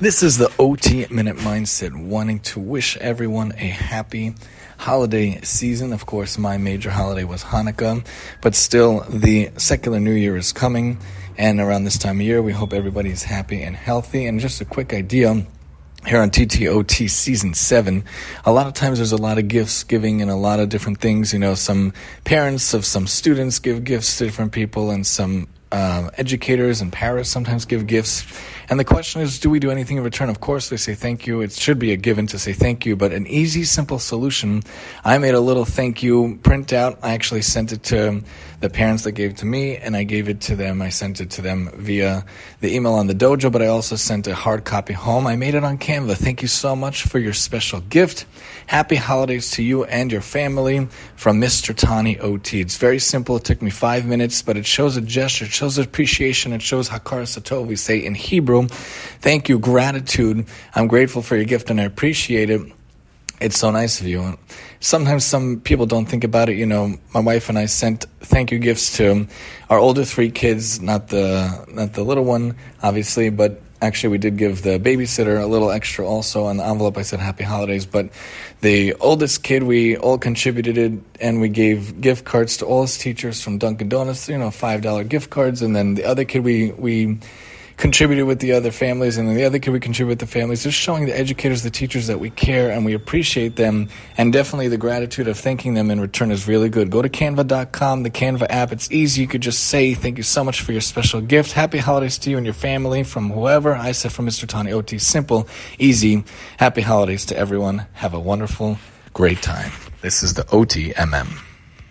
This is the OT Minute Mindset, wanting to wish everyone a happy holiday season. Of course, my major holiday was Hanukkah, but still, the secular New Year is coming. And around this time of year, we hope everybody's happy and healthy. And just a quick idea here on TTOT season seven, a lot of times there's a lot of gifts giving and a lot of different things. You know, some parents of some students give gifts to different people, and some uh, educators and parents sometimes give gifts. And the question is, do we do anything in return? Of course, they say thank you. It should be a given to say thank you, but an easy, simple solution. I made a little thank you printout. I actually sent it to the parents that gave it to me, and I gave it to them. I sent it to them via the email on the dojo, but I also sent a hard copy home. I made it on Canva. Thank you so much for your special gift. Happy holidays to you and your family from Mr. Tani OT. It's very simple. It took me five minutes, but it shows a gesture, it shows appreciation, it shows Hakaras Hatov, we say in Hebrew. Thank you, gratitude. I'm grateful for your gift and I appreciate it. It's so nice of you. Sometimes some people don't think about it. You know, my wife and I sent thank you gifts to our older three kids, not the not the little one, obviously, but actually we did give the babysitter a little extra also on the envelope. I said happy holidays, but the oldest kid we all contributed it, and we gave gift cards to all his teachers from Dunkin' Donuts. You know, five dollar gift cards, and then the other kid we we contributed with the other families, and then the other kid we contribute with the families, just showing the educators, the teachers that we care and we appreciate them, and definitely the gratitude of thanking them in return is really good. Go to canva.com, the Canva app. It's easy. You could just say, Thank you so much for your special gift. Happy holidays to you and your family from whoever. I said from Mr. Tani OT. Simple, easy. Happy holidays to everyone. Have a wonderful, great time. This is the OTMM.